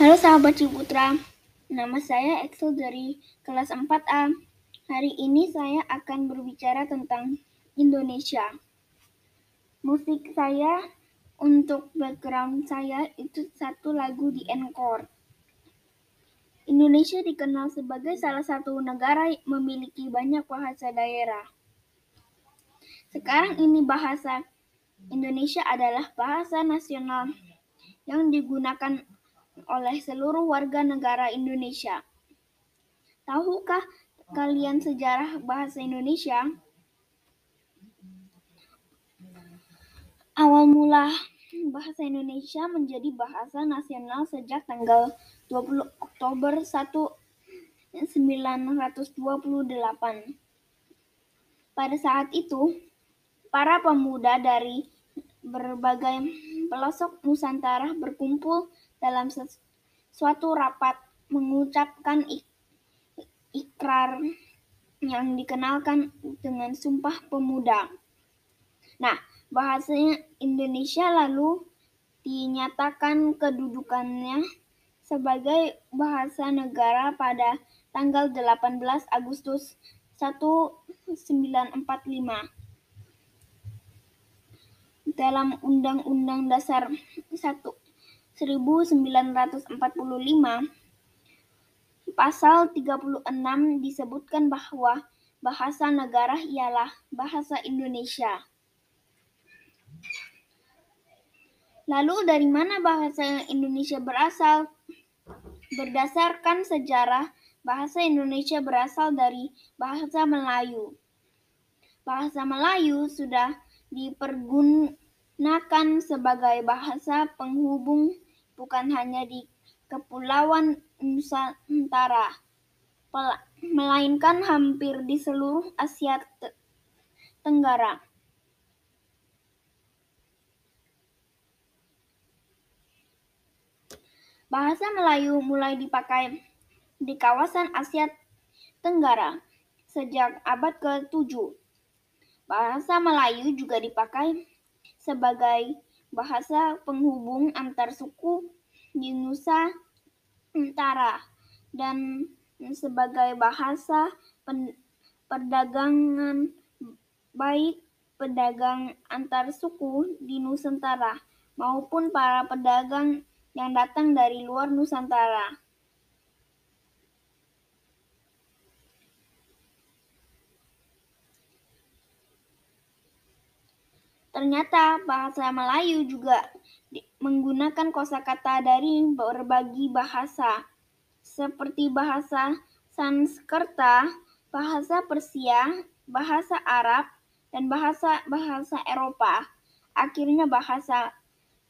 Halo sahabat Ciputra, nama saya Excel dari kelas 4A. Hari ini saya akan berbicara tentang Indonesia. Musik saya untuk background saya itu satu lagu di Encore. Indonesia dikenal sebagai salah satu negara yang memiliki banyak bahasa daerah. Sekarang ini bahasa Indonesia adalah bahasa nasional yang digunakan oleh seluruh warga negara Indonesia. Tahukah kalian sejarah bahasa Indonesia? Awal mula bahasa Indonesia menjadi bahasa nasional sejak tanggal 20 Oktober 1928. Pada saat itu, para pemuda dari berbagai pelosok Nusantara berkumpul dalam suatu rapat mengucapkan ik ikrar yang dikenalkan dengan Sumpah Pemuda. Nah, bahasanya Indonesia lalu dinyatakan kedudukannya sebagai bahasa negara pada tanggal 18 Agustus 1945 dalam Undang-Undang Dasar 1 1945 pasal 36 disebutkan bahwa bahasa negara ialah bahasa Indonesia. Lalu dari mana bahasa Indonesia berasal? Berdasarkan sejarah, bahasa Indonesia berasal dari bahasa Melayu. Bahasa Melayu sudah dipergunakan sebagai bahasa penghubung bukan hanya di Kepulauan Nusantara, melainkan hampir di seluruh Asia Tenggara. Bahasa Melayu mulai dipakai di kawasan Asia Tenggara sejak abad ke-7. Bahasa Melayu juga dipakai sebagai bahasa penghubung antar suku di Nusantara dan sebagai bahasa perdagangan baik pedagang antar suku di Nusantara maupun para pedagang yang datang dari luar Nusantara. Ternyata bahasa Melayu juga menggunakan kosakata dari berbagai bahasa, seperti bahasa Sanskerta, bahasa Persia, bahasa Arab, dan bahasa-bahasa Eropa. Akhirnya bahasa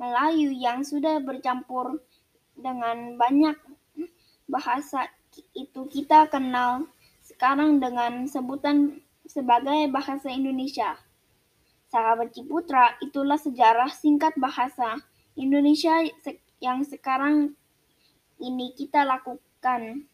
Melayu yang sudah bercampur dengan banyak bahasa itu kita kenal sekarang dengan sebutan sebagai bahasa Indonesia. Sahabat Ciputra, itulah sejarah singkat bahasa Indonesia yang sekarang ini kita lakukan.